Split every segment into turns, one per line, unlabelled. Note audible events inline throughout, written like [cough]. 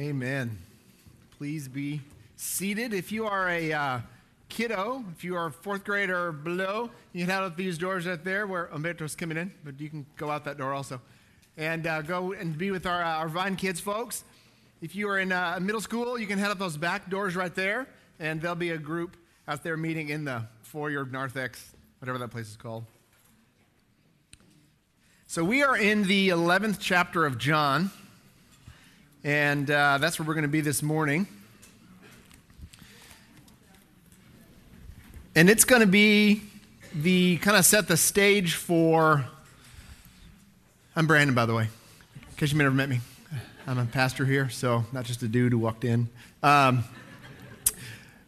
Amen. Please be seated. If you are a uh, kiddo, if you are fourth grade or below, you can head out these doors right there where Umberto's coming in, but you can go out that door also. And uh, go and be with our, uh, our Vine Kids folks. If you are in uh, middle school, you can head out those back doors right there, and there'll be a group out there meeting in the foyer of Narthex, whatever that place is called. So we are in the 11th chapter of John. And uh, that's where we're going to be this morning. And it's going to be the kind of set the stage for. I'm Brandon, by the way, in case you may never met me. I'm a pastor here, so not just a dude who walked in. Um,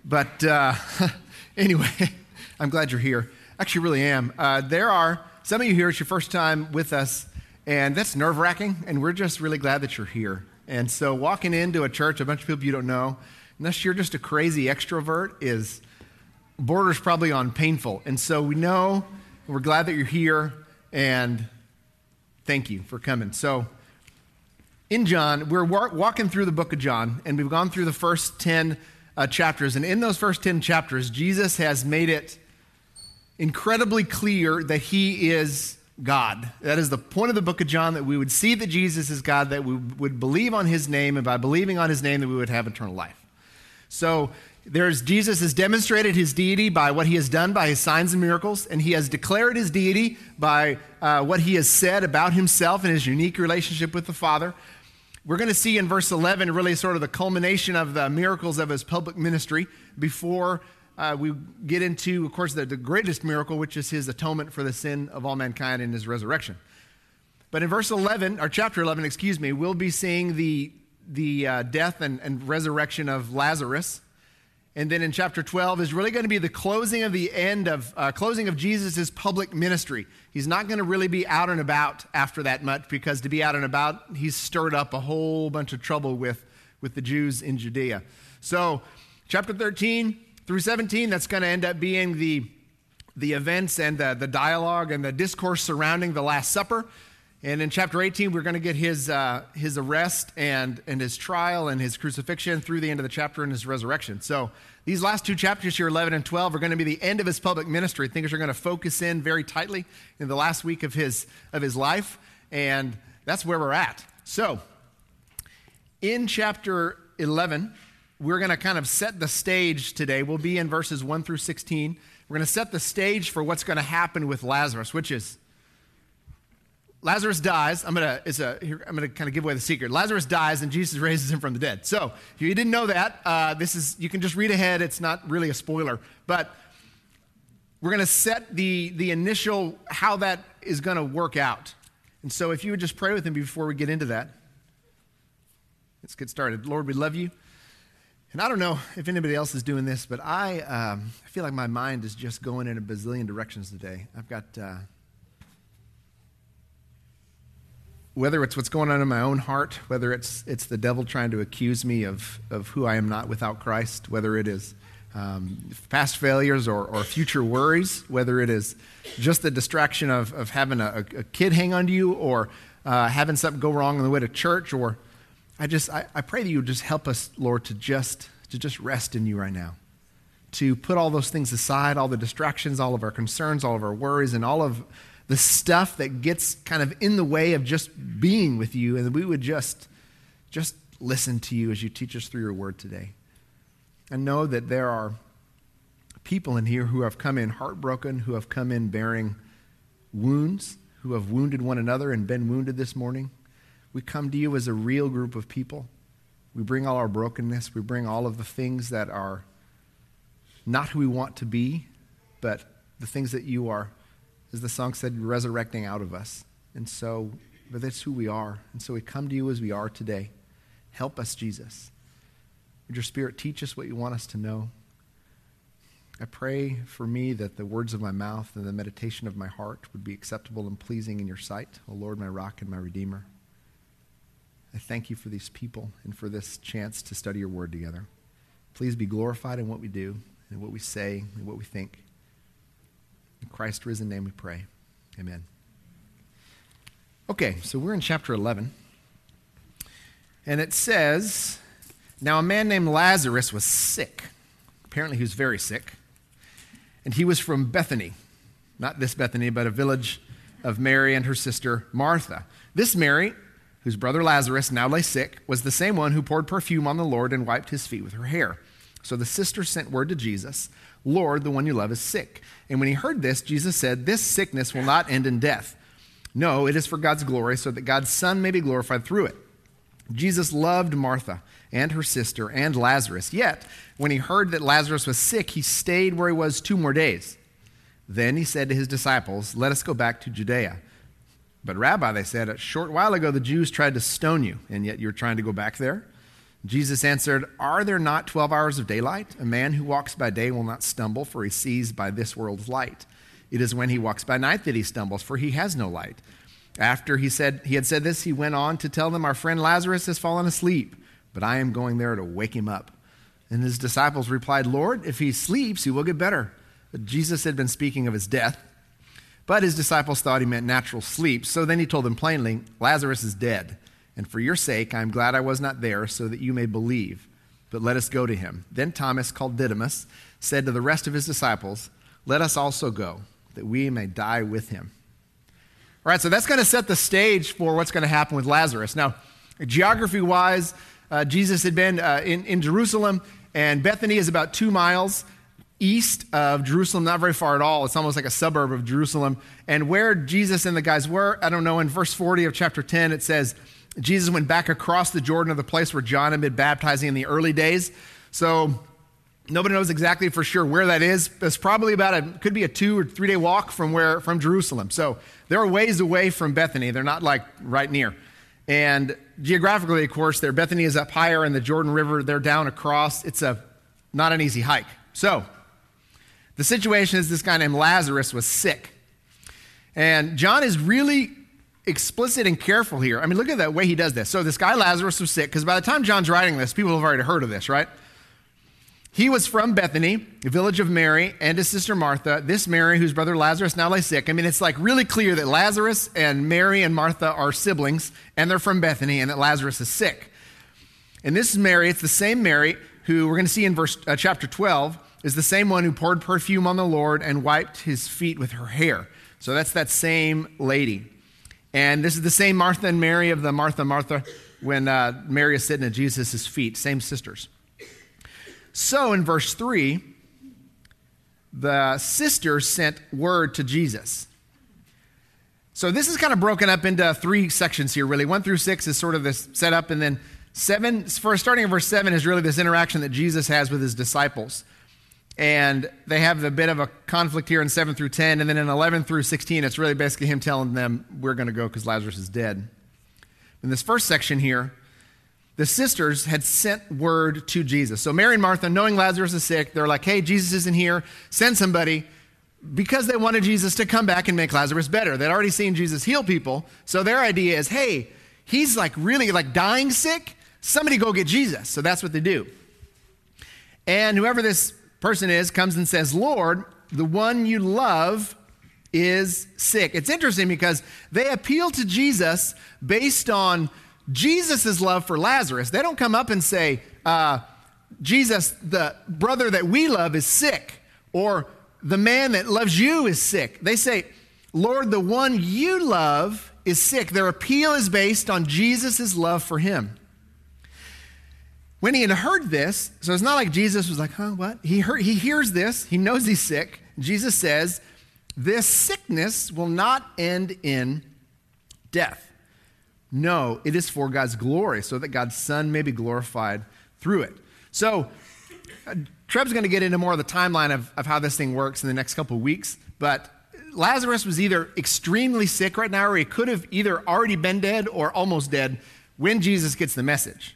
but uh, [laughs] anyway, [laughs] I'm glad you're here. Actually, really am. Uh, there are some of you here, it's your first time with us, and that's nerve wracking, and we're just really glad that you're here. And so walking into a church, a bunch of people you don't know, unless you're just a crazy extrovert, is borders probably on painful. And so we know, we're glad that you're here, and thank you for coming. So in John, we're walking through the book of John, and we've gone through the first 10 uh, chapters. And in those first 10 chapters, Jesus has made it incredibly clear that he is God. That is the point of the book of John that we would see that Jesus is God, that we would believe on his name, and by believing on his name, that we would have eternal life. So there's Jesus has demonstrated his deity by what he has done by his signs and miracles, and he has declared his deity by uh, what he has said about himself and his unique relationship with the Father. We're going to see in verse 11 really sort of the culmination of the miracles of his public ministry before uh, we get into, of course, the, the greatest miracle, which is his atonement for the sin of all mankind in his resurrection. But in verse 11, or chapter 11, excuse me, we'll be seeing the, the uh, death and, and resurrection of Lazarus. And then in chapter 12 is really going to be the closing of the end of uh, closing of Jesus' public ministry. He's not going to really be out and about after that much because to be out and about, he's stirred up a whole bunch of trouble with, with the Jews in Judea. So, chapter 13, through 17, that's going to end up being the, the events and the, the dialogue and the discourse surrounding the Last Supper. And in chapter 18, we're going to get his, uh, his arrest and, and his trial and his crucifixion through the end of the chapter and his resurrection. So these last two chapters here, 11 and 12, are going to be the end of his public ministry. Things are going to focus in very tightly in the last week of his, of his life. And that's where we're at. So in chapter 11, we're going to kind of set the stage today. We'll be in verses 1 through 16. We're going to set the stage for what's going to happen with Lazarus, which is Lazarus dies. I'm going to, it's a, here, I'm to kind of give away the secret. Lazarus dies and Jesus [laughs] raises him from the dead. So if you didn't know that, uh, this is, you can just read ahead. It's not really a spoiler. But we're going to set the, the initial, how that is going to work out. And so if you would just pray with me before we get into that. Let's get started. Lord, we love you. And I don't know if anybody else is doing this, but I, um, I feel like my mind is just going in a bazillion directions today. I've got, uh, whether it's what's going on in my own heart, whether it's, it's the devil trying to accuse me of, of who I am not without Christ, whether it is um, past failures or, or future worries, whether it is just the distraction of, of having a, a kid hang on to you or uh, having something go wrong on the way to church or I just I, I pray that you would just help us, Lord, to just to just rest in you right now. To put all those things aside, all the distractions, all of our concerns, all of our worries, and all of the stuff that gets kind of in the way of just being with you, and we would just just listen to you as you teach us through your word today. And know that there are people in here who have come in heartbroken, who have come in bearing wounds, who have wounded one another and been wounded this morning. We come to you as a real group of people. We bring all our brokenness. We bring all of the things that are not who we want to be, but the things that you are, as the song said, resurrecting out of us. And so, but that's who we are. And so we come to you as we are today. Help us, Jesus. Would your Spirit teach us what you want us to know? I pray for me that the words of my mouth and the meditation of my heart would be acceptable and pleasing in your sight, O Lord, my rock and my redeemer. I thank you for these people and for this chance to study your word together. Please be glorified in what we do and what we say and what we think. In Christ's risen name we pray. Amen. Okay, so we're in chapter 11. And it says, Now a man named Lazarus was sick. Apparently, he was very sick. And he was from Bethany. Not this Bethany, but a village of Mary and her sister Martha. This Mary, whose brother Lazarus now lay sick, was the same one who poured perfume on the Lord and wiped his feet with her hair. So the sister sent word to Jesus, Lord, the one you love is sick. And when he heard this, Jesus said, This sickness will not end in death. No, it is for God's glory, so that God's Son may be glorified through it. Jesus loved Martha and her sister and Lazarus. Yet, when he heard that Lazarus was sick, he stayed where he was two more days. Then he said to his disciples, Let us go back to Judea. But, Rabbi, they said, a short while ago the Jews tried to stone you, and yet you're trying to go back there? Jesus answered, Are there not 12 hours of daylight? A man who walks by day will not stumble, for he sees by this world's light. It is when he walks by night that he stumbles, for he has no light. After he said he had said this, he went on to tell them, Our friend Lazarus has fallen asleep, but I am going there to wake him up. And his disciples replied, Lord, if he sleeps, he will get better. But Jesus had been speaking of his death. But his disciples thought he meant natural sleep. So then he told them plainly, Lazarus is dead. And for your sake, I am glad I was not there, so that you may believe. But let us go to him. Then Thomas, called Didymus, said to the rest of his disciples, Let us also go, that we may die with him. All right, so that's going to set the stage for what's going to happen with Lazarus. Now, geography wise, uh, Jesus had been uh, in, in Jerusalem, and Bethany is about two miles east of Jerusalem, not very far at all. It's almost like a suburb of Jerusalem. And where Jesus and the guys were, I don't know, in verse 40 of chapter 10, it says, Jesus went back across the Jordan to the place where John had been baptizing in the early days. So nobody knows exactly for sure where that is. It's probably about a could be a two or three day walk from where from Jerusalem. So they're ways away from Bethany. They're not like right near. And geographically, of course, there Bethany is up higher, and the Jordan River they're down across. It's a not an easy hike. So the situation is this guy named Lazarus was sick. And John is really explicit and careful here. I mean, look at the way he does this. So this guy Lazarus was sick because by the time John's writing this, people have already heard of this, right? He was from Bethany, the village of Mary and his sister Martha. This Mary, whose brother Lazarus now lay sick. I mean, it's like really clear that Lazarus and Mary and Martha are siblings, and they're from Bethany, and that Lazarus is sick. And this is Mary. It's the same Mary who we're going to see in verse uh, chapter 12 is the same one who poured perfume on the Lord and wiped his feet with her hair. So that's that same lady. And this is the same Martha and Mary of the Martha, Martha, when uh, Mary is sitting at Jesus' feet, same sisters. So in verse 3, the sisters sent word to Jesus. So this is kind of broken up into three sections here, really. One through six is sort of this setup, and then seven, for starting in verse seven, is really this interaction that Jesus has with his disciples. And they have a bit of a conflict here in 7 through 10. And then in 11 through 16, it's really basically him telling them, We're going to go because Lazarus is dead. In this first section here, the sisters had sent word to Jesus. So Mary and Martha, knowing Lazarus is sick, they're like, Hey, Jesus isn't here. Send somebody because they wanted Jesus to come back and make Lazarus better. They'd already seen Jesus heal people. So their idea is, Hey, he's like really like dying sick. Somebody go get Jesus. So that's what they do. And whoever this person is comes and says, Lord, the one you love is sick. It's interesting because they appeal to Jesus based on Jesus' love for Lazarus. They don't come up and say, uh, Jesus, the brother that we love, is sick, or the man that loves you is sick. They say, Lord, the one you love is sick. Their appeal is based on Jesus' love for him. When he had heard this, so it's not like Jesus was like, huh, what? He, heard, he hears this, he knows he's sick. Jesus says, This sickness will not end in death. No, it is for God's glory, so that God's Son may be glorified through it. So, uh, Treb's going to get into more of the timeline of, of how this thing works in the next couple of weeks, but Lazarus was either extremely sick right now, or he could have either already been dead or almost dead when Jesus gets the message.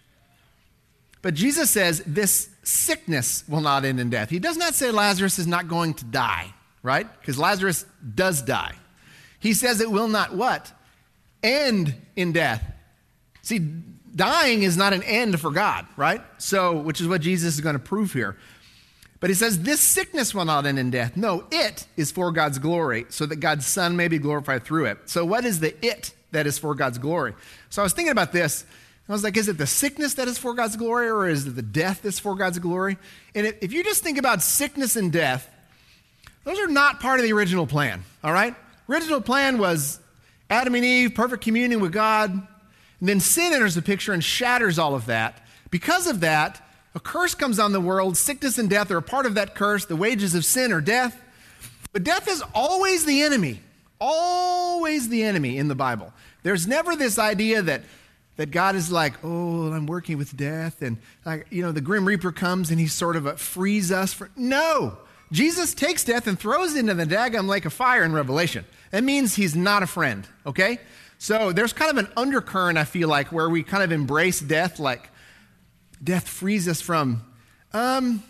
But Jesus says this sickness will not end in death. He does not say Lazarus is not going to die, right? Because Lazarus does die. He says it will not what? End in death. See, dying is not an end for God, right? So, which is what Jesus is going to prove here. But he says, This sickness will not end in death. No, it is for God's glory, so that God's Son may be glorified through it. So, what is the it that is for God's glory? So, I was thinking about this I was like, is it the sickness that is for God's glory or is it the death that's for God's glory? And if you just think about sickness and death, those are not part of the original plan, all right? Original plan was Adam and Eve, perfect communion with God. And then sin enters the picture and shatters all of that. Because of that, a curse comes on the world. Sickness and death are a part of that curse. The wages of sin are death. But death is always the enemy, always the enemy in the Bible. There's never this idea that, that God is like, oh, I'm working with death. And, like, you know, the Grim Reaper comes and he sort of uh, frees us. For... No. Jesus takes death and throws it into the daggum lake of fire in Revelation. That means he's not a friend, okay? So there's kind of an undercurrent, I feel like, where we kind of embrace death like death frees us from. Um,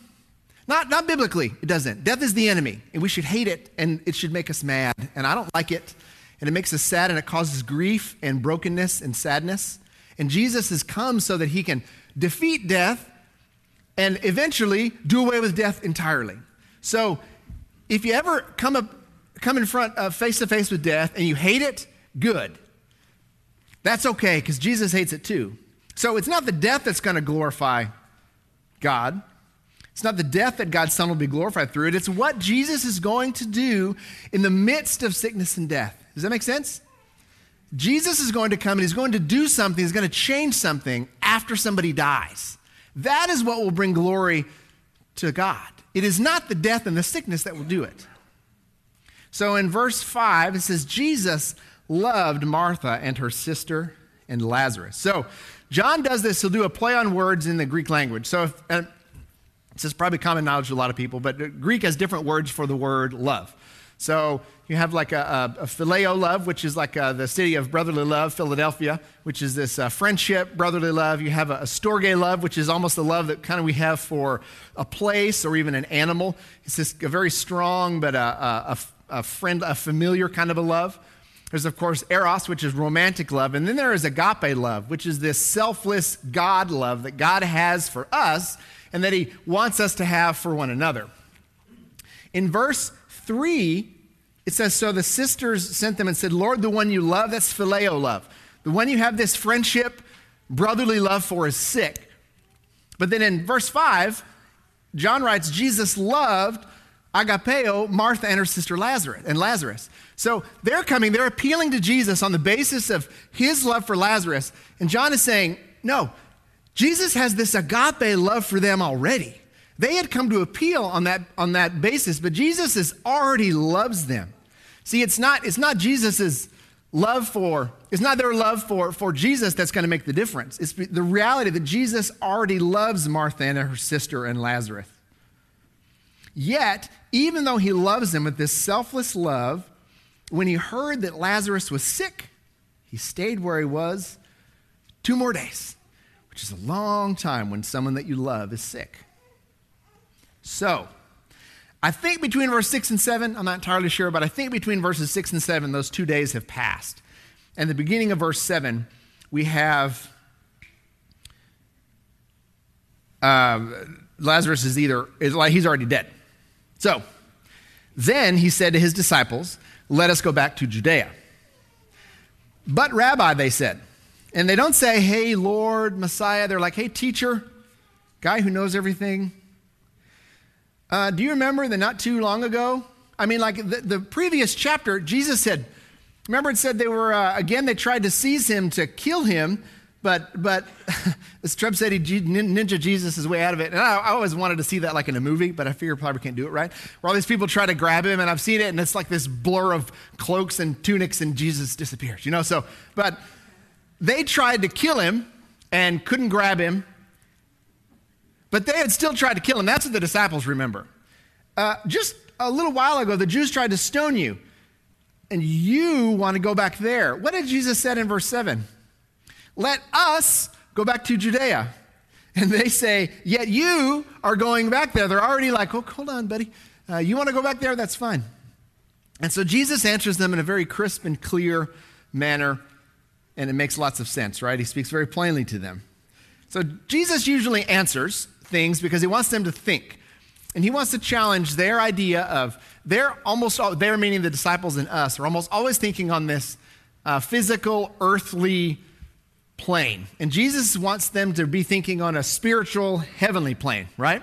not, not biblically, it doesn't. Death is the enemy, and we should hate it, and it should make us mad. And I don't like it, and it makes us sad, and it causes grief and brokenness and sadness. And Jesus has come so that he can defeat death and eventually do away with death entirely. So if you ever come up, come in front of face to face with death and you hate it, good. That's okay because Jesus hates it too. So it's not the death that's going to glorify God. It's not the death that God's Son will be glorified through it. It's what Jesus is going to do in the midst of sickness and death. Does that make sense? Jesus is going to come and he's going to do something, he's going to change something after somebody dies. That is what will bring glory to God. It is not the death and the sickness that will do it. So in verse 5, it says, Jesus loved Martha and her sister and Lazarus. So John does this, he'll do a play on words in the Greek language. So if, uh, this is probably common knowledge to a lot of people, but Greek has different words for the word love. So you have like a, a, a phileo love, which is like a, uh, the city of brotherly love, Philadelphia, which is this uh, friendship, brotherly love. You have a, a storge love, which is almost the love that kind of we have for a place or even an animal. It's this a very strong but a, a friend, a familiar kind of a love. There's, of course, eros, which is romantic love. And then there is agape love, which is this selfless God love that God has for us and that he wants us to have for one another. In verse 3, it says, So the sisters sent them and said, Lord, the one you love, that's phileo love. The one you have this friendship, brotherly love for is sick. But then in verse 5, John writes, Jesus loved agapeo Martha and her sister Lazarus and Lazarus. So they're coming, they're appealing to Jesus on the basis of his love for Lazarus. And John is saying, no, Jesus has this agape love for them already. They had come to appeal on that, on that basis, but Jesus is already loves them. See, it's not, it's not Jesus's love for, it's not their love for, for Jesus that's going to make the difference. It's the reality that Jesus already loves Martha and her sister and Lazarus. Yet, even though he loves them with this selfless love, when he heard that Lazarus was sick, he stayed where he was two more days, which is a long time when someone that you love is sick. So, I think between verse 6 and 7, I'm not entirely sure, but I think between verses 6 and 7, those two days have passed. And the beginning of verse 7, we have uh, Lazarus is either, is like he's already dead. So, then he said to his disciples, Let us go back to Judea. But, Rabbi, they said, and they don't say, Hey, Lord, Messiah. They're like, Hey, teacher, guy who knows everything uh, do you remember that not too long ago? I mean, like the, the previous chapter, Jesus said, remember it said they were, uh, again, they tried to seize him to kill him, but, but [laughs] as Trump said, he ninja Jesus his way out of it. And I, I, always wanted to see that like in a movie, but I figure probably can't do it right. Where all these people try to grab him, and I've seen it, and it's like this blur of cloaks and tunics, and Jesus disappears, you know? So, but they tried to kill him and couldn't grab him but they had still tried to kill him. That's what the disciples remember. Uh, just a little while ago, the Jews tried to stone you, and you want to go back there. What did Jesus said in verse 7? Let us go back to Judea. And they say, Yet you are going back there. They're already like, Oh, hold on, buddy. Uh, you want to go back there? That's fine. And so Jesus answers them in a very crisp and clear manner, and it makes lots of sense, right? He speaks very plainly to them. So Jesus usually answers things because he wants them to think. And he wants to challenge their idea of, they're almost, they're meaning the disciples and us, are almost always thinking on this uh, physical, earthly plane. And Jesus wants them to be thinking on a spiritual, heavenly plane, right?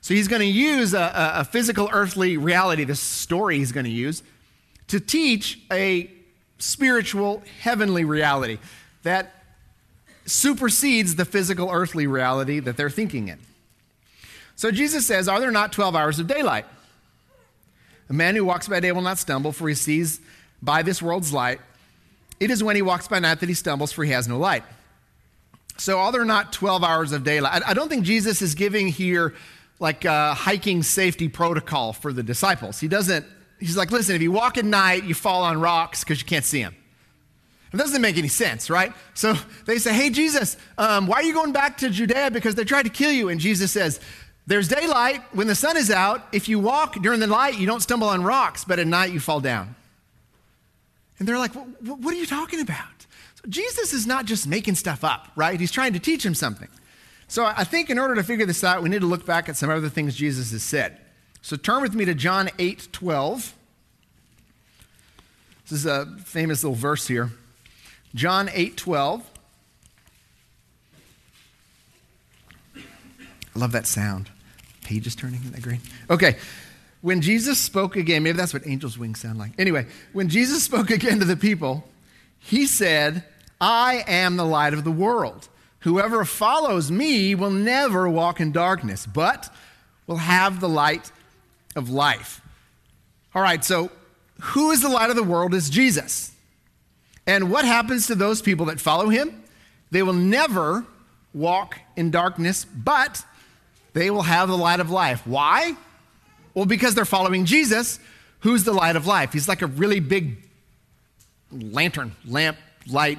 So he's going to use a, a, physical, earthly reality, this story he's going to use, to teach a spiritual, heavenly reality that supersedes the physical, earthly reality that they're thinking in. So Jesus says, Are there not 12 hours of daylight? A man who walks by day will not stumble, for he sees by this world's light. It is when he walks by night that he stumbles, for he has no light. So, are there not 12 hours of daylight? I don't think Jesus is giving here like a hiking safety protocol for the disciples. He doesn't, he's like, listen, if you walk at night, you fall on rocks because you can't see them. It doesn't make any sense, right? So they say, Hey, Jesus, um, why are you going back to Judea? Because they tried to kill you. And Jesus says, There's daylight. When the sun is out, if you walk during the light, you don't stumble on rocks, but at night you fall down. And they're like, What are you talking about? So Jesus is not just making stuff up, right? He's trying to teach him something. So I think in order to figure this out, we need to look back at some other things Jesus has said. So turn with me to John 8 12. This is a famous little verse here. John 8 12. I love that sound. Pages turning, in that green? Okay. When Jesus spoke again, maybe that's what angels' wings sound like. Anyway, when Jesus [laughs] spoke again to the people, he said, I am the light of the world. Whoever follows me will never walk in darkness, but will have the light of life. All right, so who is the light of the world is Jesus. And what happens to those people that follow him? They will never walk in darkness, but they will have the light of life. Why? Well, because they're following Jesus, who's the light of life. He's like a really big lantern, lamp, light,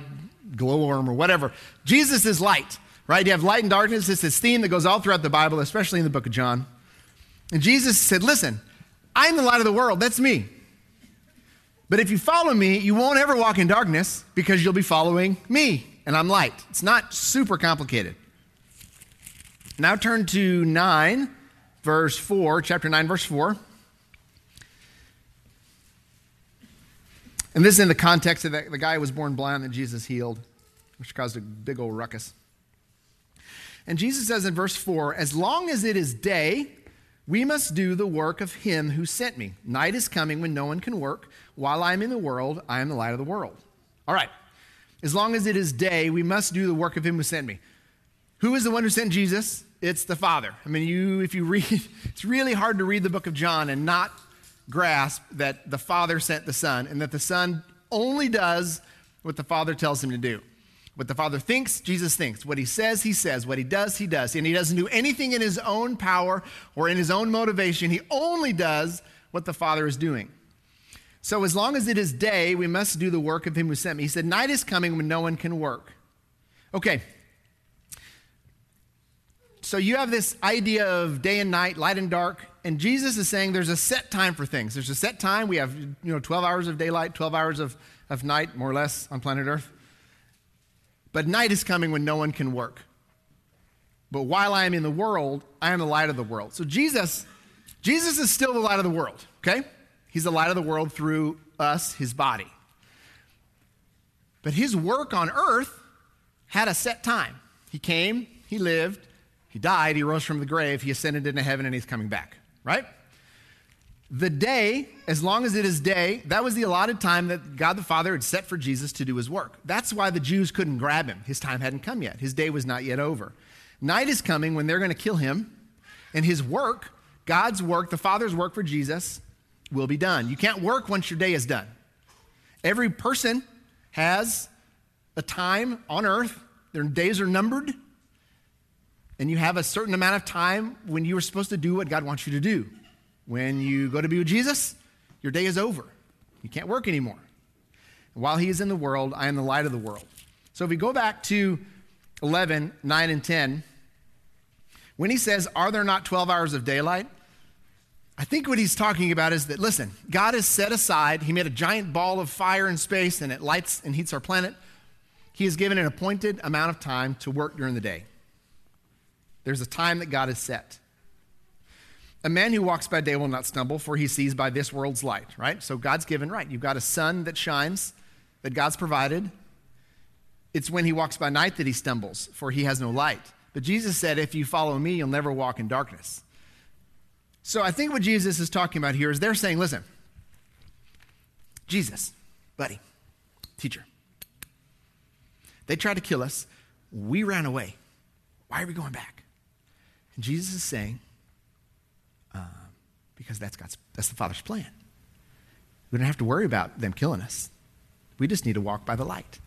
glowworm, or whatever. Jesus is light, right? You have light and darkness. It's this theme that goes all throughout the Bible, especially in the book of John. And Jesus said, Listen, I'm the light of the world. That's me. But if you follow me, you won't ever walk in darkness because you'll be following me, and I'm light. It's not super complicated. Now turn to 9, verse 4, chapter 9, verse 4. And this is in the context of the, the guy who was born blind that Jesus healed, which caused a big old ruckus. And Jesus says in verse 4 As long as it is day, we must do the work of him who sent me. Night is coming when no one can work. While I am in the world, I am the light of the world. All right. As long as it is day, we must do the work of him who sent me. Who is the one who sent Jesus? It's the Father. I mean, you if you read, [laughs] it's really hard to read the book of John and not grasp that the Father sent the Son and that the Son only does what the Father tells him to do. What the Father thinks, Jesus thinks. What he says, he says. What he does, he does. And he doesn't do anything in his own power or in his own motivation. He only does what the Father is doing. So as long as it is day, we must do the work of him who sent me. He said, Night is coming when no one can work. Okay. So you have this idea of day and night, light and dark and Jesus is saying there's a set time for things. There's a set time. We have, you know, 12 hours of daylight, 12 hours of, of night, more or less, on planet Earth. But night is coming when no one can work. But while I am in the world, I am the light of the world. So Jesus, Jesus is still the light of the world, okay? He's the light of the world through us, his body. But his work on earth had a set time. He came, he lived, he died, he rose from the grave, he ascended into heaven, and he's coming back right? The day, as long as it is day, that was the allotted time that God the Father had set for Jesus to do his work. That's why the Jews couldn't grab him. His time hadn't come yet, his day was not yet over. Night is coming when they're going to kill him, and his work, God's work, the Father's work for Jesus, will be done. You can't work once your day is done. Every person has a time on earth, their days are numbered, and you have a certain amount of time when you are supposed to do what God wants you to do. When you go to be with Jesus, your day is over. You can't work anymore. while he is in the world, I am the light of the world. So if we go back to 11, 9, and 10, when he says, Are there not 12 hours of daylight? I think what he's talking about is that, listen, God has set aside, he made a giant ball of fire in space and it lights and heats our planet. He has given an appointed amount of time to work during the day. There's a time that God has set. A man who walks by day will not stumble, for he sees by this world's light, right? So God's given, right? You've got a sun that shines, that God's provided. it's when he walks by night that he stumbles, for he has no light. But Jesus said, If you follow me, you'll never walk in darkness. So I think what Jesus is talking about here is they're saying, Listen, Jesus, buddy, teacher, they tried to kill us. We ran away. Why are we going back? And Jesus is saying, uh, because that's God's, that's the Father's plan. We don't have to worry about them killing us. We just need to walk by the light.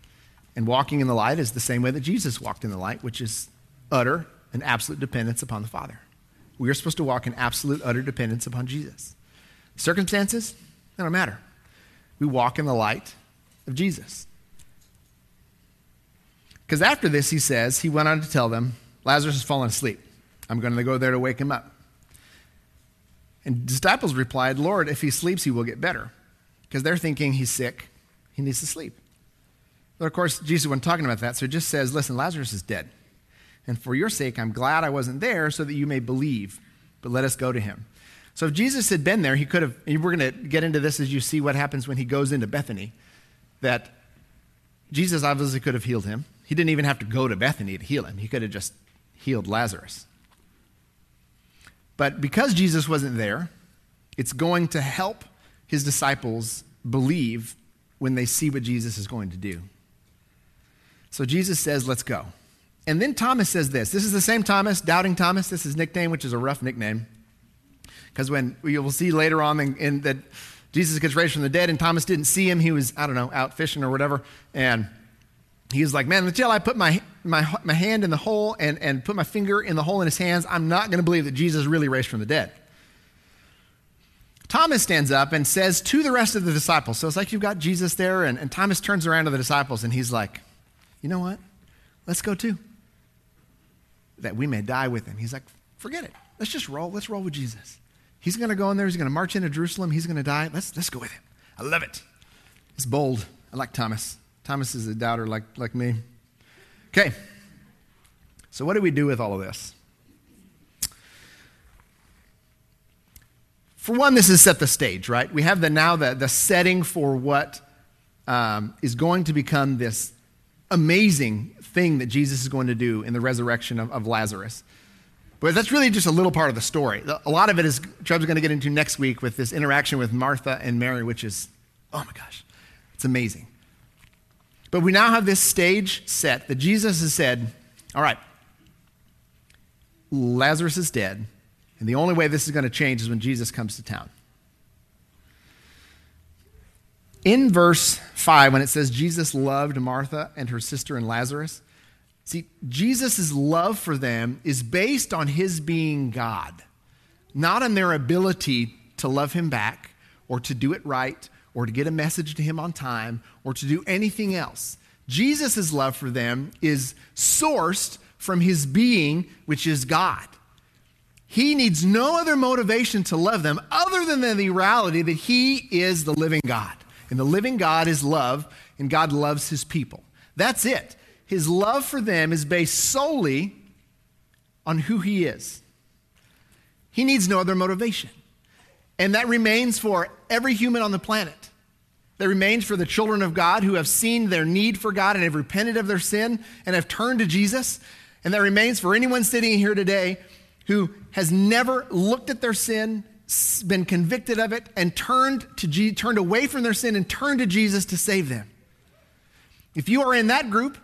And walking in the light is the same way that Jesus walked in the light, which is utter and absolute dependence upon the Father. We are supposed to walk in absolute, utter dependence upon Jesus. Circumstances, they don't matter. We walk in the light of Jesus. Because after this, he says, he went on to tell them, Lazarus has fallen asleep. I'm going to go there to wake him up. And disciples replied, Lord, if he sleeps, he will get better. Because they're thinking he's sick, he needs to sleep. But of course, Jesus wasn't talking about that, so he just says, Listen, Lazarus is dead. And for your sake, I'm glad I wasn't there so that you may believe, but let us go to him. So if Jesus had been there, he could have, we're going to get into this as you see what happens when he goes into Bethany, that Jesus obviously could have healed him. He didn't even have to go to Bethany to heal him, he could have just healed Lazarus. But because Jesus wasn't there, it's going to help his disciples believe when they see what Jesus is going to do. So Jesus says, Let's go. And then Thomas says this. This is the same Thomas, Doubting Thomas. This is his nickname, which is a rough nickname. Because when you will see later on in, in that Jesus gets raised from the dead and Thomas didn't see him, he was, I don't know, out fishing or whatever. And he was like, Man, until I put my, my, my hand in the hole and, and put my finger in the hole in his hands, I'm not going to believe that Jesus really raised from the dead. Thomas stands up and says to the rest of the disciples, so it's like you've got Jesus there, and, and Thomas turns around to the disciples and he's like, You know what? Let's go too that we may die with him. He's like, forget it. Let's just roll. Let's roll with Jesus. He's going to go in there. He's going to march into Jerusalem. He's going to die. Let's, let's go with him. I love it. It's bold. I like Thomas. Thomas is a doubter like, like me. Okay. So, what do we do with all of this? For one, this is set the stage, right? We have the now the, the setting for what um, is going to become this amazing thing that Jesus is going to do in the resurrection of, of Lazarus. But that's really just a little part of the story. A lot of it is Chubb's going to get into next week with this interaction with Martha and Mary, which is, oh my gosh, it's amazing. But we now have this stage set that Jesus has said, all right, Lazarus is dead, and the only way this is going to change is when Jesus comes to town. In verse 5, when it says Jesus loved Martha and her sister and Lazarus, see, Jesus' love for them is based on his being God, not on their ability to love him back or to do it right or to get a message to him on time or to do anything else. Jesus' love for them is sourced from his being, which is God. He needs no other motivation to love them other than the reality that he is the living God. And the living God is love, and God loves his people. That's it. His love for them is based solely on who he is. He needs no other motivation. And that remains for every human on the planet. That remains for the children of God who have seen their need for God and have repented of their sin and have turned to Jesus. And that remains for anyone sitting here today who has never looked at their sin been convicted of it and turned, to G- turned away from their sin and turned to Jesus to save them. If you are in that group,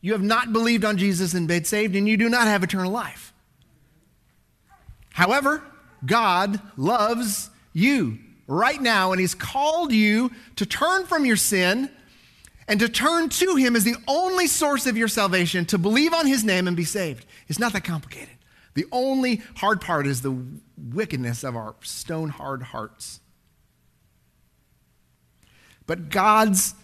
you have not believed on Jesus and been saved, and you do not have eternal life. However, God loves you right now, and He's called you to turn from your sin and to turn to Him as the only source of your salvation, to believe on His name and be saved. It's not that complicated. The only hard part is the wickedness of our stone hard hearts. But God's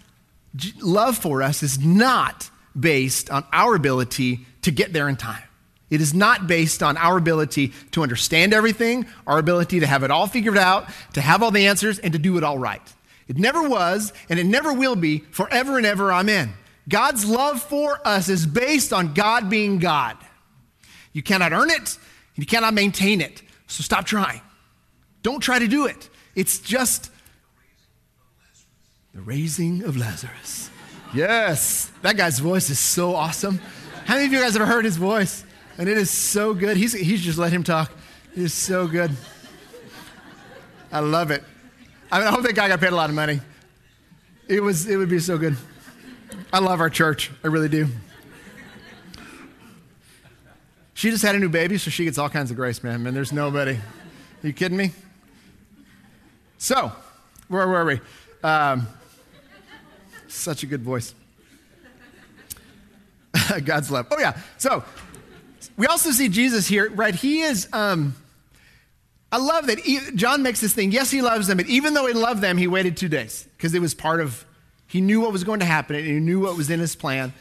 love for us is not based on our ability to get there in time. It is not based on our ability to understand everything, our ability to have it all figured out, to have all the answers, and to do it all right. It never was, and it never will be forever and ever. Amen. God's love for us is based on God being God. You cannot earn it, and you cannot maintain it. So stop trying. Don't try to do it. It's just the raising of Lazarus. Yes, that guy's voice is so awesome. How many of you guys have heard his voice? And it is so good. He's, he's just let him talk. It is so good. I love it. I, mean, I hope that guy got paid a lot of money. It, was, it would be so good. I love our church. I really do. She just had a new baby, so she gets all kinds of grace, man. Man, there's nobody. Are you kidding me? So, where were we? Um, such a good voice. [laughs] God's love. Oh, yeah. So, we also see Jesus here, right? He is, um, I love that he, John makes this thing. Yes, he loves them, but even though he loved them, he waited two days because it was part of, he knew what was going to happen and he knew what was in his plan.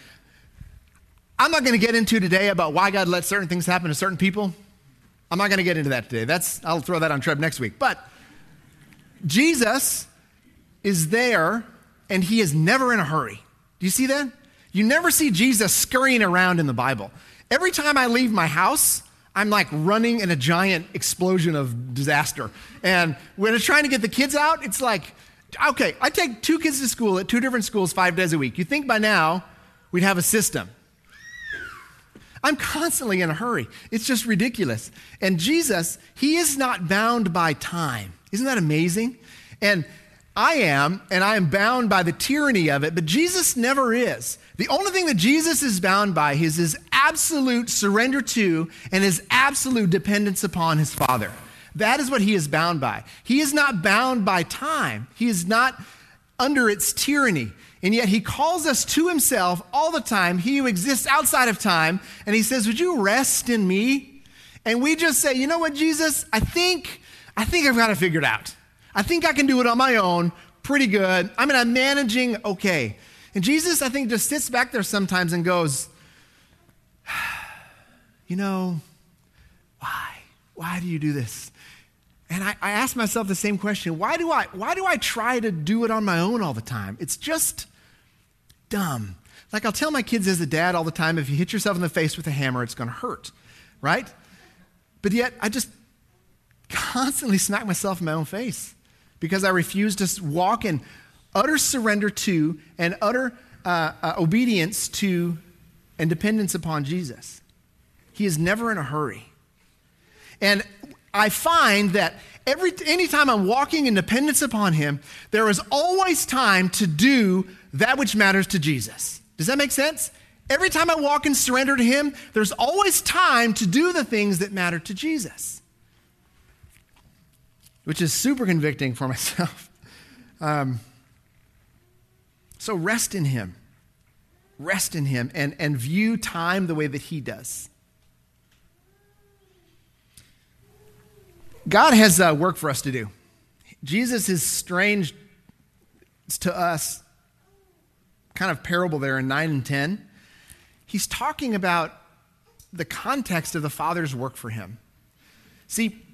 I'm not going to get into today about why God let certain things happen to certain people. I'm not going to get into that today. That's, I'll throw that on Treb next week. But Jesus is there and he is never in a hurry. Do you see that? You never see Jesus scurrying around in the Bible. Every time I leave my house, I'm like running in a giant explosion of disaster. And when it's trying to get the kids out, it's like, okay, I take two kids to school at two different schools five days a week. You think by now we'd have a system. I'm constantly in a hurry. It's just ridiculous. And Jesus, he is not bound by time. Isn't that amazing? And I am, and I am bound by the tyranny of it, but Jesus never is. The only thing that Jesus is bound by is his absolute surrender to and his absolute dependence upon his Father. That is what he is bound by. He is not bound by time, he is not under its tyranny. And yet he calls us to himself all the time, he who exists outside of time, and he says, Would you rest in me? And we just say, You know what, Jesus? I think, I think I've got it figured out. I think I can do it on my own pretty good. I mean, I'm managing okay. And Jesus, I think, just sits back there sometimes and goes, [sighs] You know, why? Why do you do this? And I, I ask myself the same question why do, I, why do I try to do it on my own all the time? It's just dumb. Like I'll tell my kids as a dad all the time if you hit yourself in the face with a hammer, it's going to hurt, right? But yet I just constantly [laughs] smack myself in my own face because I refuse to walk in utter surrender to and utter uh, uh, obedience to and dependence upon Jesus. He is never in a hurry. And I find that every anytime I'm walking in dependence upon him, there is always time to do that which matters to Jesus. Does that make sense? Every time I walk in surrender to him, there's always time to do the things that matter to Jesus which is super convicting for [laughs] myself. Um, so rest in Him. Rest in Him and, and view time the way that He does. God has uh, work for us to do. Jesus is strange to us, kind of parable there in 9 and 10. He's talking about the context of the Father's work for him. See,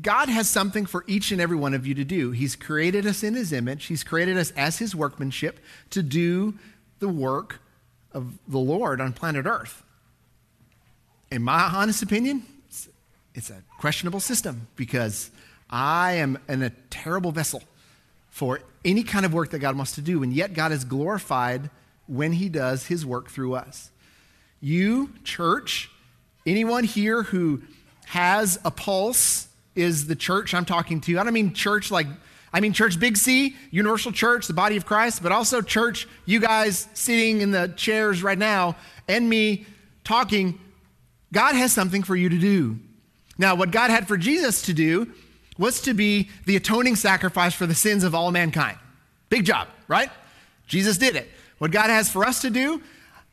God has something for each and every one of you to do. He's created us in His image, He's created us as His workmanship to do the work of the Lord on planet Earth. In my honest opinion, it's, it's a questionable system because I am in a terrible vessel for any kind of work that God wants to do, and yet God is glorified when He does His work through us. You, church, anyone here who has a pulse, is the church I'm talking to. I don't mean church like, I mean church big C, universal church, the body of Christ, but also church, you guys sitting in the chairs right now, and me talking. God has something for you to do. Now, what God had for Jesus to do was to be the atoning sacrifice for the sins of all mankind. Big job, right? Jesus did it. What God has for us to do,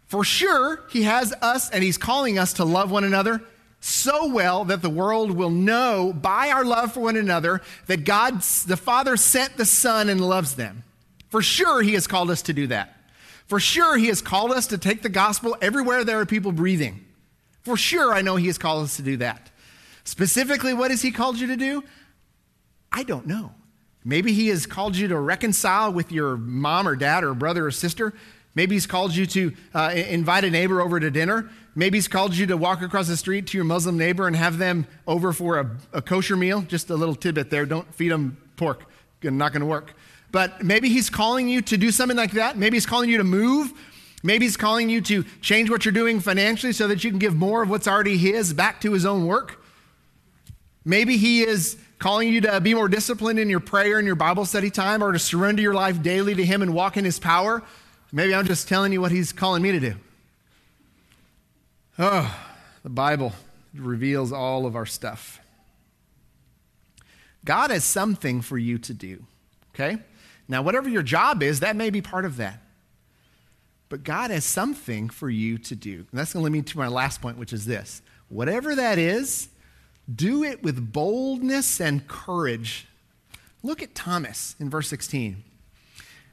for sure, He has us and He's calling us to love one another so well that the world will know by our love for one another that God, the Father, sent the Son and loves them. For sure, He has called us to do that. For sure, He has called us to take the gospel everywhere there are people breathing. For sure, I know He has called us to do that. Specifically, what has He called you to do? I don't know. Maybe He has called you to reconcile with your mom or dad or brother or sister. Maybe He's called you to uh, invite a neighbor over to dinner. Maybe he's called you to walk across the street to your Muslim neighbor and have them over for a, a kosher meal. Just a little tidbit there. Don't feed them pork. Not going to work. but maybe He's calling you to do something like that. Maybe He's calling you to move. Maybe He's calling you to change what you're doing financially so that you can give more of what's already His back to His own work. Maybe He is calling you to be more disciplined in your prayer and your Bible study time or to surrender your life daily to Him and walk in His power. Maybe I'm just telling you what He's calling me to do. Oh, the Bible reveals all of our stuff. God has something for you to do, okay? Now, whatever your job is, that may be part of that. But God has something for you to do. And that's going to lead me to my last point, which is this whatever that is, do it with boldness and courage. Look at Thomas in verse 16.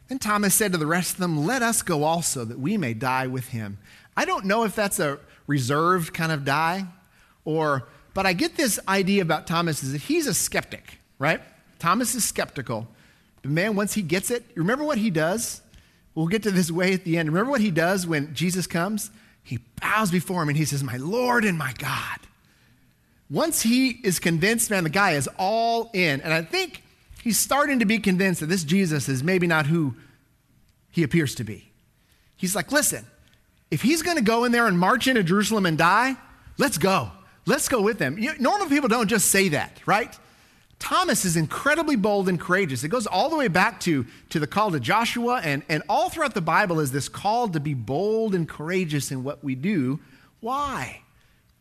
Then Thomas said to the rest of them, Let us go also, that we may die with him. I don't know if that's a reserved kind of die or but I get this idea about Thomas is that he's a skeptic, right? Thomas is skeptical. But man, once he gets it, remember what he does? We'll get to this way at the end. Remember what he does when Jesus comes? He bows before him and he says, My Lord and my God. Once he is convinced, man, the guy is all in. And I think he's starting to be convinced that this Jesus is maybe not who he appears to be. He's like, listen, if he's going to go in there and march into Jerusalem and die, let's go. Let's go with them. You normal people don't just say that, right? Thomas is incredibly bold and courageous. It goes all the way back to, to the call to Joshua, and, and all throughout the Bible is this call to be bold and courageous in what we do. Why?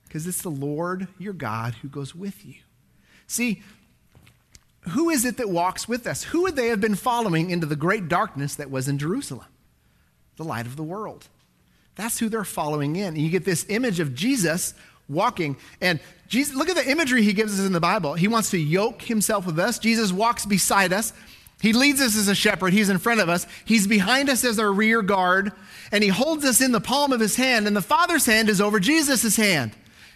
Because it's the Lord your God who goes with you. See, who is it that walks with us? Who would they have been following into the great darkness that was in Jerusalem? The light of the world. That's who they're following in. And you get this image of Jesus walking. And Jesus, look at the imagery he gives us in the Bible. He wants to yoke himself with us. Jesus walks beside us. He leads us as a shepherd. He's in front of us. He's behind us as our rear guard. And he holds us in the palm of his hand. And the Father's hand is over Jesus' hand.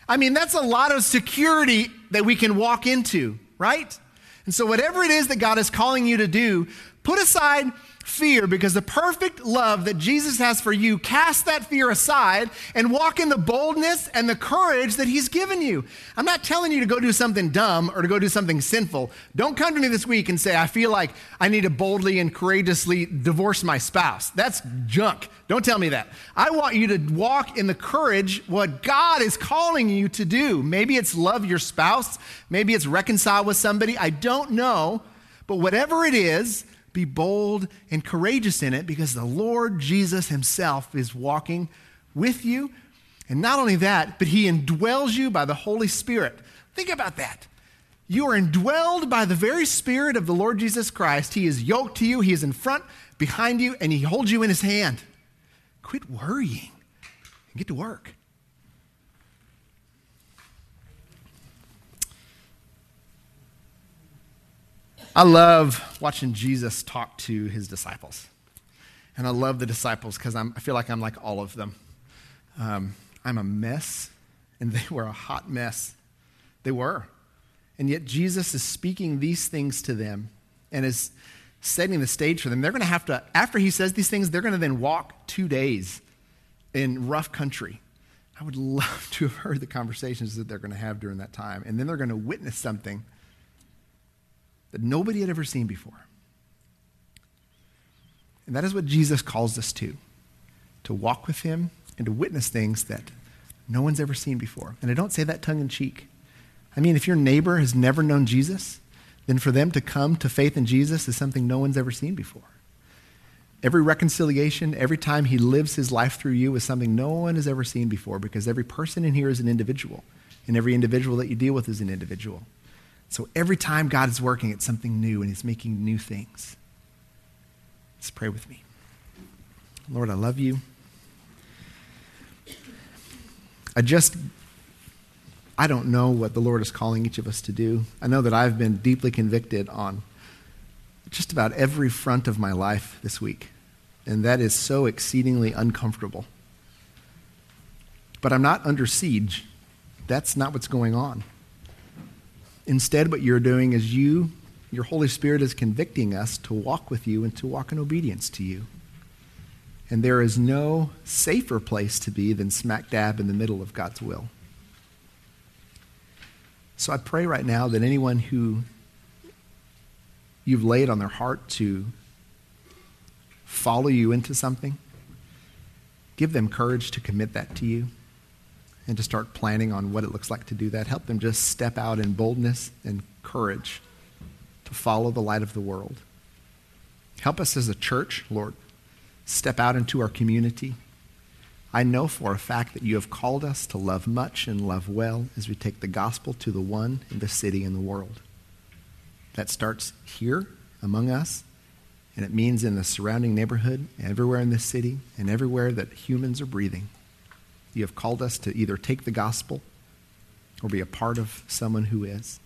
I mean, that's a lot of security that we can walk into, right? And so, whatever it is that God is calling you to do, put aside fear because the perfect love that Jesus has for you, cast that fear aside and walk in the boldness and the courage that He's given you. I'm not telling you to go do something dumb or to go do something sinful. Don't come to me this week and say, I feel like I need to boldly and courageously divorce my spouse. That's junk. Don't tell me that. I want you to walk in the courage what God is calling you to do. Maybe it's love your spouse, maybe it's reconcile with somebody. I don't know. But whatever it is, be bold and courageous in it because the Lord Jesus Himself is walking with you. And not only that, but He indwells you by the Holy Spirit. Think about that. You are indwelled by the very Spirit of the Lord Jesus Christ. He is yoked to you, He is in front, behind you, and He holds you in His hand. Quit worrying and get to work. I love watching Jesus talk to his disciples. And I love the disciples because I feel like I'm like all of them. Um, I'm a mess, and [laughs] they were a hot mess. They were. And yet Jesus is speaking these things to them and is setting the stage for them. They're going to have to, after he says these things, they're going to then walk two days in rough country. I would [laughs] love to have heard the conversations that they're going to have during that time. And then they're going to witness something that nobody had ever seen before. And that is what Jesus calls us to to walk with him and to witness things that no one's ever seen before. And I don't say that tongue in cheek. I mean, if your neighbor has never known Jesus, then for them to come to faith in Jesus is something no one's ever seen before. Every reconciliation, every time he lives his life through you is something no one has ever seen before because every person in here is an individual, and every individual that you deal with is an individual. So every time God is working, it's something new and He's making new things. Let's pray with me. Lord, I love you. I just, I don't know what the Lord is calling each of us to do. I know that I've been deeply convicted on just about every front of my life this week, and that is so exceedingly uncomfortable. But I'm not under siege. That's not what's going on. Instead, what you're doing is you, your Holy Spirit, is convicting us to walk with you and to walk in obedience to you. And there is no safer place to be than smack dab in the middle of God's will. So I pray right now that anyone who you've laid on their heart to follow you into something, give them courage to commit that to you and to start planning on what it looks like to do that. Help them just step out in boldness and courage to follow the light of the world. Help us as a church, Lord, step out into our community. I know for a fact that you have called us to love much and love well as we take the gospel to the one in the city and the world. That starts here among us, and it means in the surrounding neighborhood, everywhere in this city, and everywhere that humans are breathing. You have called us to either take the gospel or be a part of someone who is.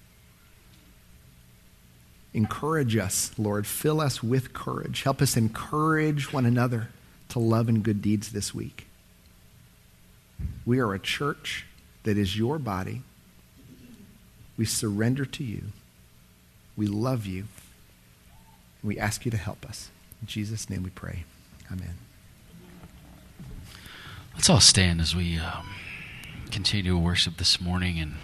Encourage us, Lord. Fill us with courage. Help us encourage one another to love and good deeds this week. We are a church that is your body. We surrender to you. We love you. We ask you to help us. In Jesus' name we pray. Amen.
Let's all stand as we um, continue to worship this morning and